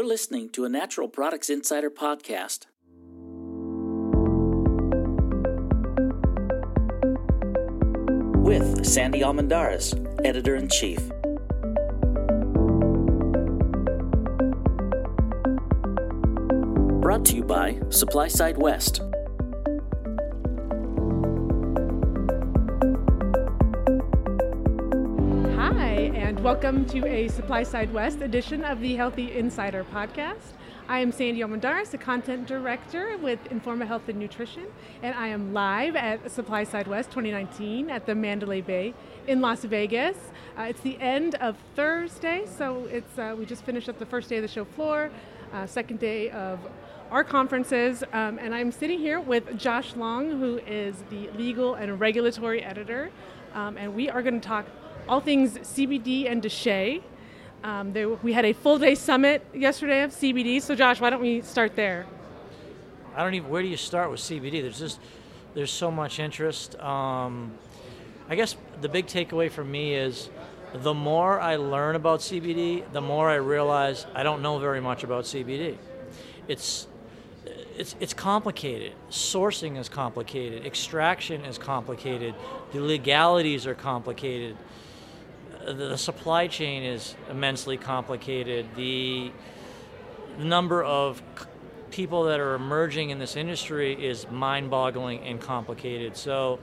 You're listening to a Natural Products Insider podcast. With Sandy Almendarez, Editor in Chief. Brought to you by Supply Side West. Welcome to a Supply Side West edition of the Healthy Insider podcast. I am Sandy Almendarez, the content director with Informa Health and Nutrition, and I am live at Supply Side West 2019 at the Mandalay Bay in Las Vegas. Uh, it's the end of Thursday, so it's uh, we just finished up the first day of the show floor, uh, second day of our conferences, um, and I'm sitting here with Josh Long, who is the legal and regulatory editor, um, and we are going to talk all things CBD and DSHEA. Um, there, we had a full day summit yesterday of CBD. So, Josh, why don't we start there? I don't even. Where do you start with CBD? There's just there's so much interest. Um, I guess the big takeaway for me is the more I learn about CBD, the more I realize I don't know very much about CBD. It's it's, it's complicated. Sourcing is complicated. Extraction is complicated. The legalities are complicated the supply chain is immensely complicated. The number of people that are emerging in this industry is mind-boggling and complicated. So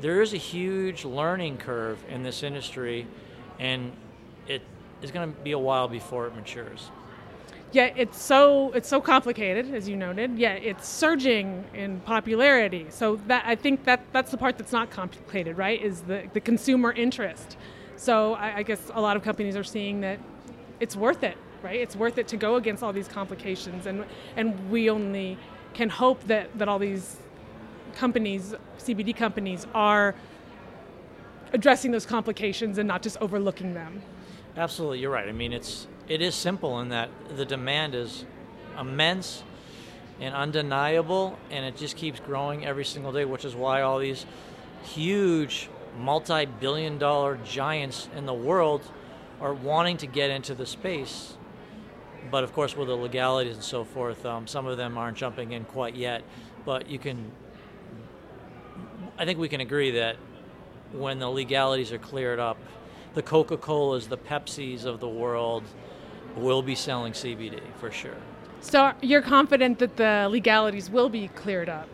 there is a huge learning curve in this industry, and it is going to be a while before it matures. Yeah, it's so it's so complicated, as you noted. Yeah, it's surging in popularity. So that I think that that's the part that's not complicated, right? Is the the consumer interest. So I, I guess a lot of companies are seeing that it's worth it, right? It's worth it to go against all these complications, and and we only can hope that that all these companies, CBD companies, are addressing those complications and not just overlooking them. Absolutely, you're right. I mean, it's it is simple in that the demand is immense and undeniable, and it just keeps growing every single day, which is why all these huge multi billion dollar giants in the world are wanting to get into the space. But of course, with the legalities and so forth, um, some of them aren't jumping in quite yet. But you can, I think we can agree that when the legalities are cleared up, the Coca Colas, the Pepsis of the world, will be selling CBD for sure. So you're confident that the legalities will be cleared up?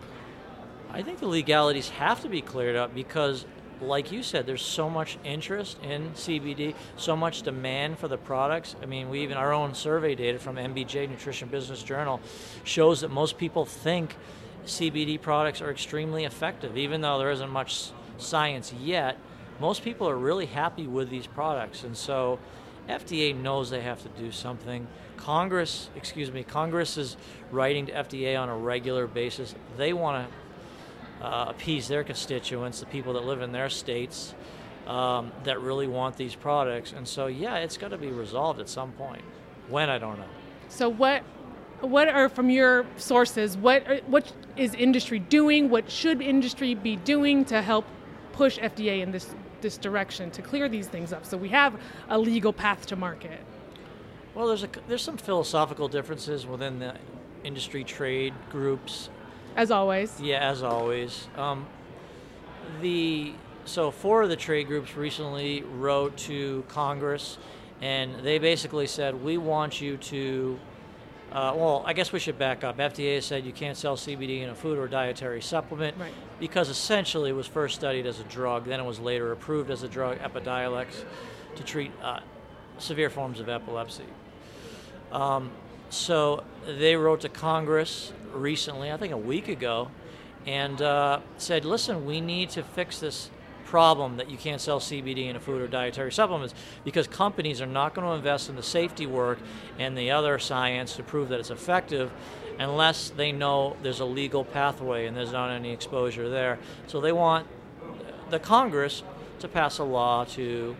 I think the legalities have to be cleared up because, like you said, there's so much interest in CBD, so much demand for the products. I mean, we even our own survey data from NBJ Nutrition Business Journal shows that most people think CBD products are extremely effective, even though there isn't much science yet. Most people are really happy with these products, and so FDA knows they have to do something. Congress, excuse me, Congress is writing to FDA on a regular basis. They want to uh, appease their constituents, the people that live in their states, um, that really want these products. And so, yeah, it's got to be resolved at some point. When I don't know. So what? What are from your sources? What are, what is industry doing? What should industry be doing to help push FDA in this this direction to clear these things up so we have a legal path to market? Well, there's a, there's some philosophical differences within the industry trade groups. As always. Yeah, as always. Um, the so four of the trade groups recently wrote to Congress, and they basically said we want you to. Uh, well, I guess we should back up. FDA said you can't sell CBD in a food or dietary supplement right. because essentially it was first studied as a drug, then it was later approved as a drug, Epidiolex, to treat uh, severe forms of epilepsy. Um, so they wrote to Congress recently, I think a week ago, and uh, said, listen, we need to fix this problem that you can't sell CBD in a food or dietary supplements because companies are not going to invest in the safety work and the other science to prove that it's effective unless they know there's a legal pathway and there's not any exposure there. So they want the Congress to pass a law to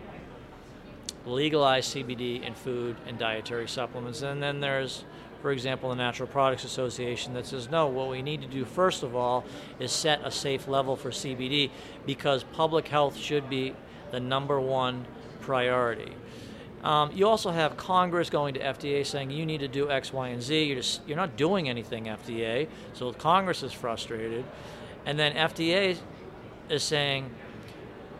legalize CBD in food and dietary supplements. And then there's, for example, the Natural Products Association that says, no, what we need to do first of all is set a safe level for CBD because public health should be the number one priority. Um, you also have Congress going to FDA saying you need to do X, Y, and Z. You're just you're not doing anything, FDA. So Congress is frustrated, and then FDA is saying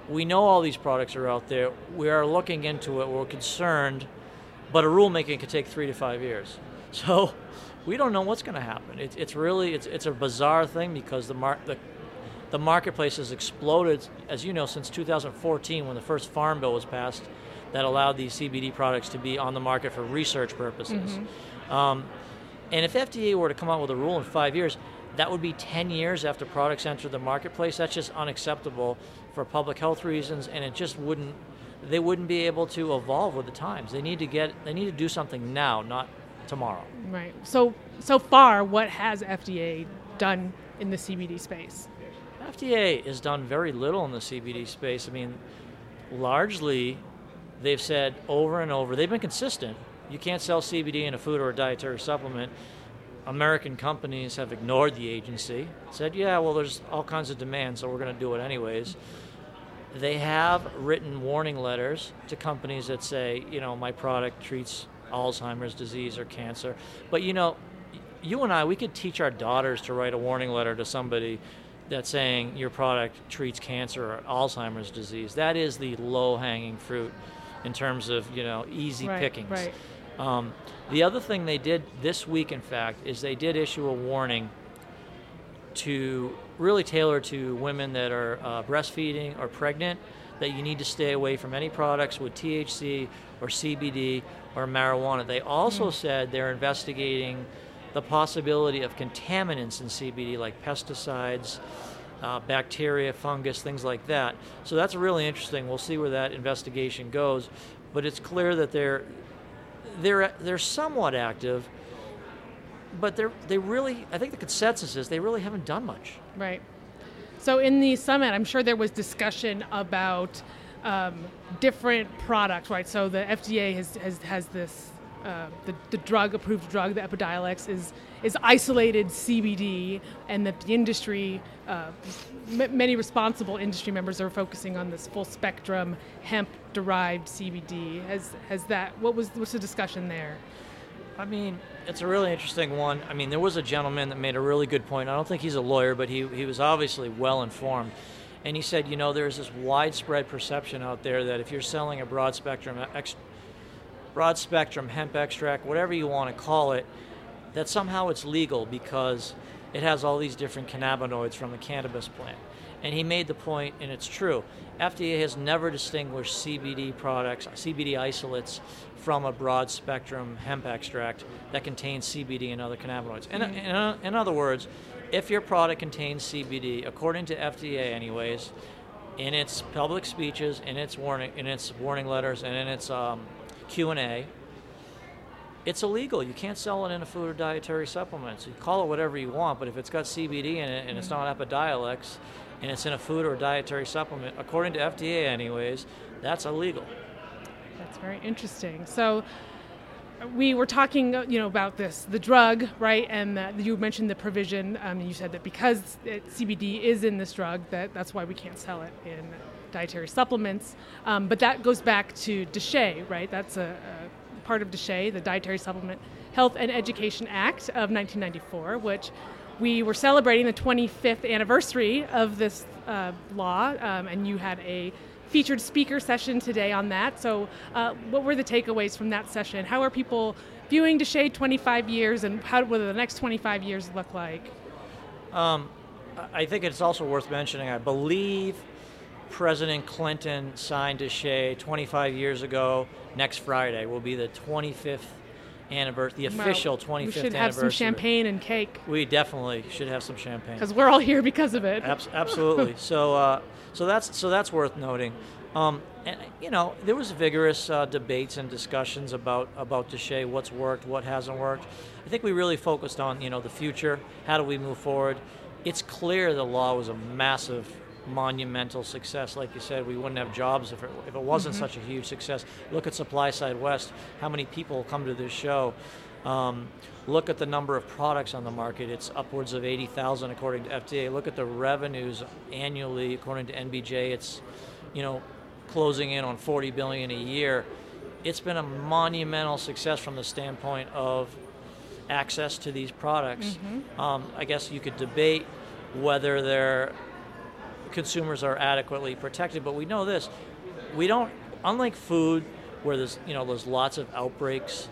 we know all these products are out there. We are looking into it. We're concerned, but a rulemaking could take three to five years. So we don't know what's going to happen. It, it's really it's, it's a bizarre thing because the, mar- the the marketplace has exploded, as you know, since 2014 when the first Farm Bill was passed that allowed these CBD products to be on the market for research purposes. Mm-hmm. Um, and if FDA were to come out with a rule in five years, that would be 10 years after products enter the marketplace. That's just unacceptable for public health reasons, and it just wouldn't. They wouldn't be able to evolve with the times. They need to get. They need to do something now, not tomorrow. Right. So so far, what has FDA done in the CBD space? FDA has done very little in the CBD space. I mean, largely, they've said over and over. They've been consistent. You can't sell CBD in a food or a dietary supplement. American companies have ignored the agency, said, yeah, well, there's all kinds of demand, so we're going to do it anyways. They have written warning letters to companies that say, you know, my product treats Alzheimer's disease or cancer. But, you know, you and I, we could teach our daughters to write a warning letter to somebody that's saying your product treats cancer or Alzheimer's disease. That is the low hanging fruit in terms of, you know, easy right, pickings. Right. Um, the other thing they did this week, in fact, is they did issue a warning to really tailor to women that are uh, breastfeeding or pregnant that you need to stay away from any products with THC or CBD or marijuana. They also mm. said they're investigating the possibility of contaminants in CBD like pesticides, uh, bacteria, fungus, things like that. So that's really interesting. We'll see where that investigation goes. But it's clear that they're they're they're somewhat active, but they're they really I think the consensus is they really haven't done much. Right. So in the summit, I'm sure there was discussion about um, different products, right? So the FDA has has, has this. Uh, the, the drug approved drug, the Epidiolex, is is isolated CBD, and that the industry, uh, m- many responsible industry members are focusing on this full spectrum hemp derived CBD. Has has that? What was what's the discussion there? I mean, it's a really interesting one. I mean, there was a gentleman that made a really good point. I don't think he's a lawyer, but he he was obviously well informed. And he said, you know, there's this widespread perception out there that if you're selling a broad spectrum uh, ex- broad spectrum hemp extract, whatever you want to call it, that somehow it's legal because it has all these different cannabinoids from the cannabis plant. And he made the point, and it's true. FDA has never distinguished CBD products, CBD isolates, from a broad spectrum hemp extract that contains CBD and other cannabinoids. In, in, in other words, if your product contains CBD, according to FDA, anyways, in its public speeches, in its warning, in its warning letters, and in its um, Q and A, it's illegal. You can't sell it in a food or dietary supplement. So you call it whatever you want, but if it's got CBD in it and it's not Epidiolex, and it's in a food or dietary supplement, according to FDA, anyways, that's illegal. That's very interesting. So we were talking, you know, about this, the drug, right? And you mentioned the provision. Um, you said that because it, CBD is in this drug, that that's why we can't sell it in dietary supplements. Um, but that goes back to DSHEA, right? That's a, a part of DSHEA, the Dietary Supplement Health and Education Act of 1994, which we were celebrating the 25th anniversary of this uh, law, um, and you had a featured speaker session today on that. So, uh, what were the takeaways from that session? How are people viewing DSHEA 25 years, and how will the next 25 years look like? Um, I think it's also worth mentioning. I believe President Clinton signed DSHEA 25 years ago. Next Friday will be the 25th anniversary, the official 25th anniversary. We should have some champagne and cake. We definitely should have some champagne because we're all here because of it. Abs- absolutely. so, uh, so that's so that's worth noting. Um, and you know, there was vigorous uh, debates and discussions about about DSHEA, what's worked, what hasn't worked. I think we really focused on you know the future. How do we move forward? It's clear the law was a massive monumental success. Like you said, we wouldn't have jobs if it, if it wasn't mm-hmm. such a huge success. Look at Supply Side West, how many people come to this show. Um, look at the number of products on the market. It's upwards of 80,000 according to FDA. Look at the revenues annually according to NBJ. It's, you know, closing in on 40 billion a year. it's been a monumental success from the standpoint of access to these products. Um, I guess you could debate whether their consumers are adequately protected, but we know this: we don't. Unlike food, where there's you know there's lots of outbreaks,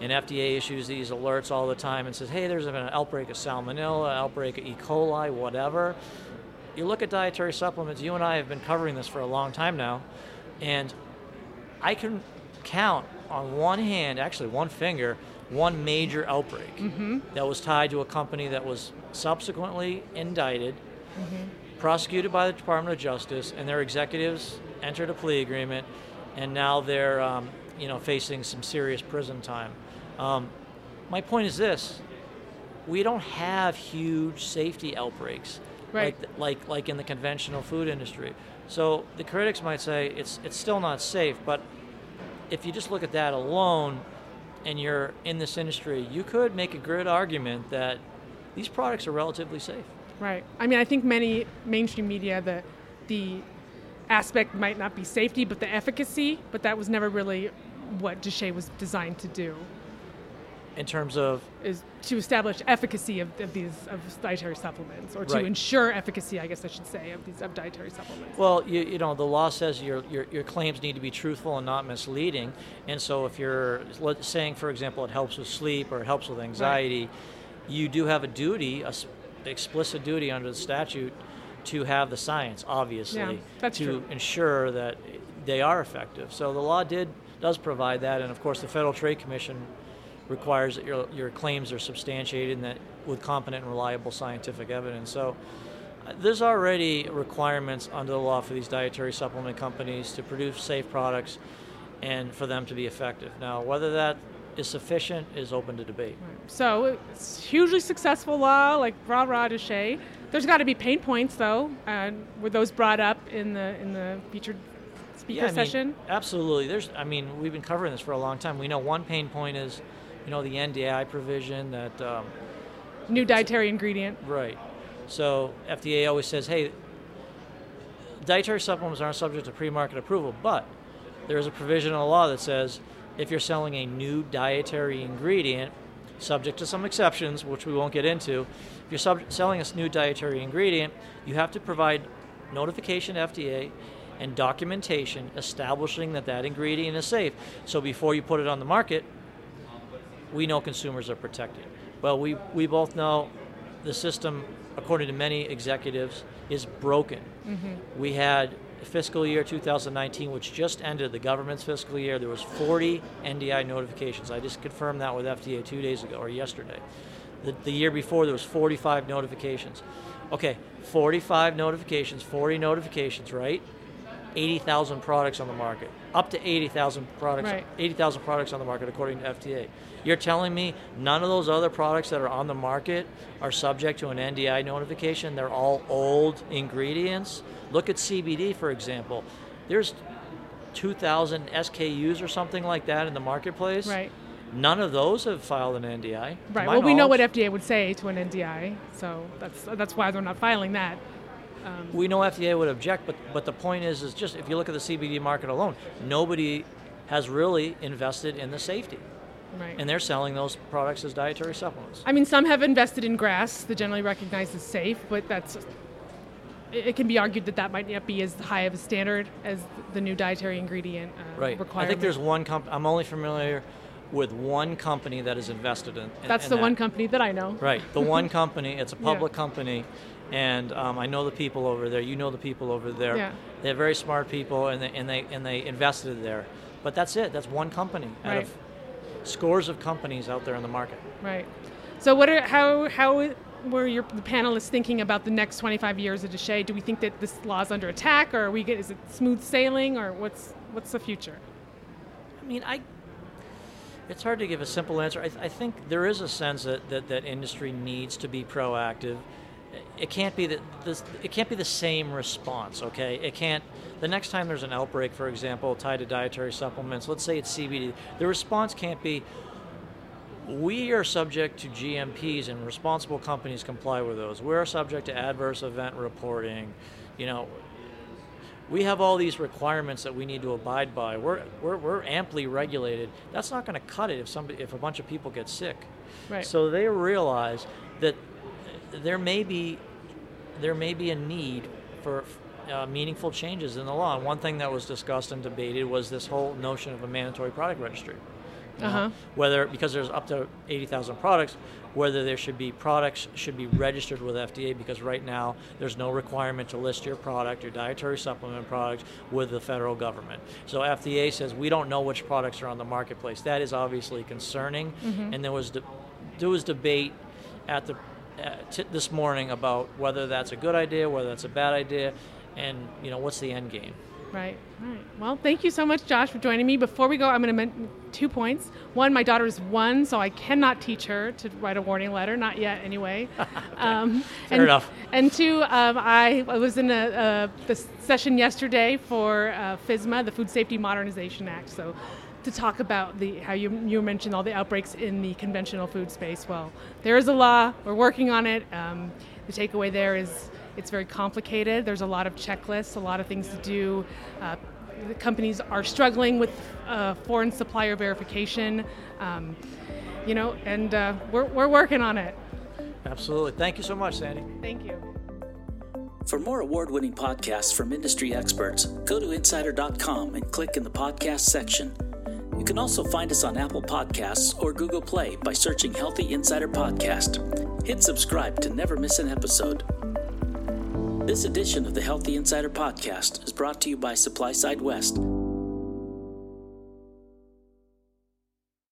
and FDA issues these alerts all the time and says, hey, there's been an outbreak of salmonella, outbreak of E. coli, whatever. You look at dietary supplements. You and I have been covering this for a long time now, and I can count on one hand, actually one finger, one major outbreak mm-hmm. that was tied to a company that was subsequently indicted, mm-hmm. Prosecuted by the Department of Justice, and their executives entered a plea agreement, and now they're um, you know facing some serious prison time. Um, my point is this: we don't have huge safety outbreaks Right. like, like like in the conventional food industry. So the critics might say it's it's still not safe, but if you just look at that alone and you're in this industry, you could make a good argument that these products are relatively safe. Right. I mean, I think many mainstream media, the the aspect might not be safety, but the efficacy. But that was never really what DSHEA was designed to do, In terms of is to establish efficacy of, of these of dietary supplements, or to Right. ensure efficacy, I guess I should say, of these of dietary supplements. Well, you, you know, the law says your, your, your claims need to be truthful and not misleading. And so if you're saying, for example, it helps with sleep or it helps with anxiety, you do have a duty, explicit duty under the statute to have the science, obviously, Yeah, that's to true. ensure that they are effective. So the law did does provide that, and of course, the Federal Trade Commission requires that your, your claims are substantiated and that with competent and reliable scientific evidence. So uh, there's already requirements under the law for these dietary supplement companies to produce safe products and for them to be effective. Now, whether that is sufficient is open to debate. So it's hugely successful law, like rah rah DSHEA. There's got to be pain points though. And were those brought up in the in the featured speaker I mean, session? absolutely. There's, I mean, we've been covering this for a long time. We know one pain point is, you know, the NDI provision that um, New dietary ingredient. Right. So FDA always says, hey, dietary supplements aren't subject to pre-market approval, but there is a provision in the law that says if you're selling a new dietary ingredient, subject to some exceptions, which we won't get into, if you're sub- selling a new dietary ingredient, you have to provide notification to FDA and documentation establishing that that ingredient is safe. So before you put it on the market, we know consumers are protected. Well, we, we both know the system, according to many executives, is broken. Mm-hmm. We had fiscal year 2019, which just ended, the government's fiscal year. There was 40 NDI notifications. I just confirmed that with FDA two days ago or yesterday. The, the year before, there was 45 notifications. Okay, 45 notifications, 40 notifications, right? 80,000 products on the market, up to 80,000 products, Right. 80,000 products on the market according to FDA. You're telling me none of those other products that are on the market are subject to an NDI notification? They're all old ingredients? Look at CBD, for example. There's 2,000 SKUs or something like that in the marketplace. Right. None of those have filed an NDI. Right. Well, we know what. FDA would say to an NDI, so that's that's why they're not filing that. We know FDA would object, but but the point is, is just if you look at the CBD market alone, nobody has really invested in the safety, Right. and they're selling those products as dietary supplements. I mean, some have invested in GRAS, that generally recognized as safe, but that's it can be argued that that might not be as high of a standard as the new dietary ingredient uh, Right. I think there's one company. I'm only familiar with one company that is invested in. in That's in the that. one company that I know. Right. The one company. It's a Yeah. public company, and um, I know the people over there. You know the people over there. Yeah. They're very smart people, and they and they and they invested there. But that's it. That's one company out Right. of scores of companies out there in the market. Right. So, what are how how were your the panelists thinking about the next 25 years of DSHEA? Do we think that this law is under attack, or are we get, is it smooth sailing, or what's what's the future? I mean, I. It's hard to give a simple answer. I, th- I think there is a sense that, that that industry needs to be proactive. It can't be that this. It can't be the same response. Okay, it can't. The next time there's an outbreak, for example, tied to dietary supplements, let's say it's CBD, the response can't be. We are subject to GMPs, and responsible companies comply with those. We're subject to adverse event reporting. You know, we have all these requirements that we need to abide by. We're, we're, we're amply regulated. That's not going to cut it if somebody if a bunch of people get sick. Right. So they realize that there may be there may be a need for uh, meaningful changes in the law. And one thing that was discussed and debated was this whole notion of a mandatory product registry. Uh-huh. Whether because there's up to 80,000 products, whether there should be products should be registered with FDA because right now there's no requirement to list your product, your dietary supplement product, with the federal government. So FDA says we don't know which products are on the marketplace. That is obviously concerning, and there was de- there was debate at the t- this morning about whether that's a good idea, whether that's a bad idea, and you know what's the end game. Right, right. Well, thank you so much, Josh, for joining me. Before we go, I'm going to mention two points. One, my daughter is one, so I cannot teach her to write a warning letter, not yet, anyway. um, Fair and, enough. And two, um, I, I was in a, a the session yesterday for uh, FSMA, the Food Safety Modernization Act. So, to talk about the how you you mentioned all the outbreaks in the conventional food space. Well, there is a law. We're working on it. Um, the takeaway there is it's very complicated. There's a lot of checklists, a lot of things to do. Uh, the companies are struggling with uh, foreign supplier verification, um, you know, and uh, we're, we're working on it. Absolutely. Thank you so much, Sandy. Thank you. For more award winning podcasts from industry experts, go to insider.com and click in the podcast section. You can also find us on Apple Podcasts or Google Play by searching Healthy Insider Podcast. Hit subscribe to never miss an episode. This edition of the Healthy Insider Podcast is brought to you by Supply Side West,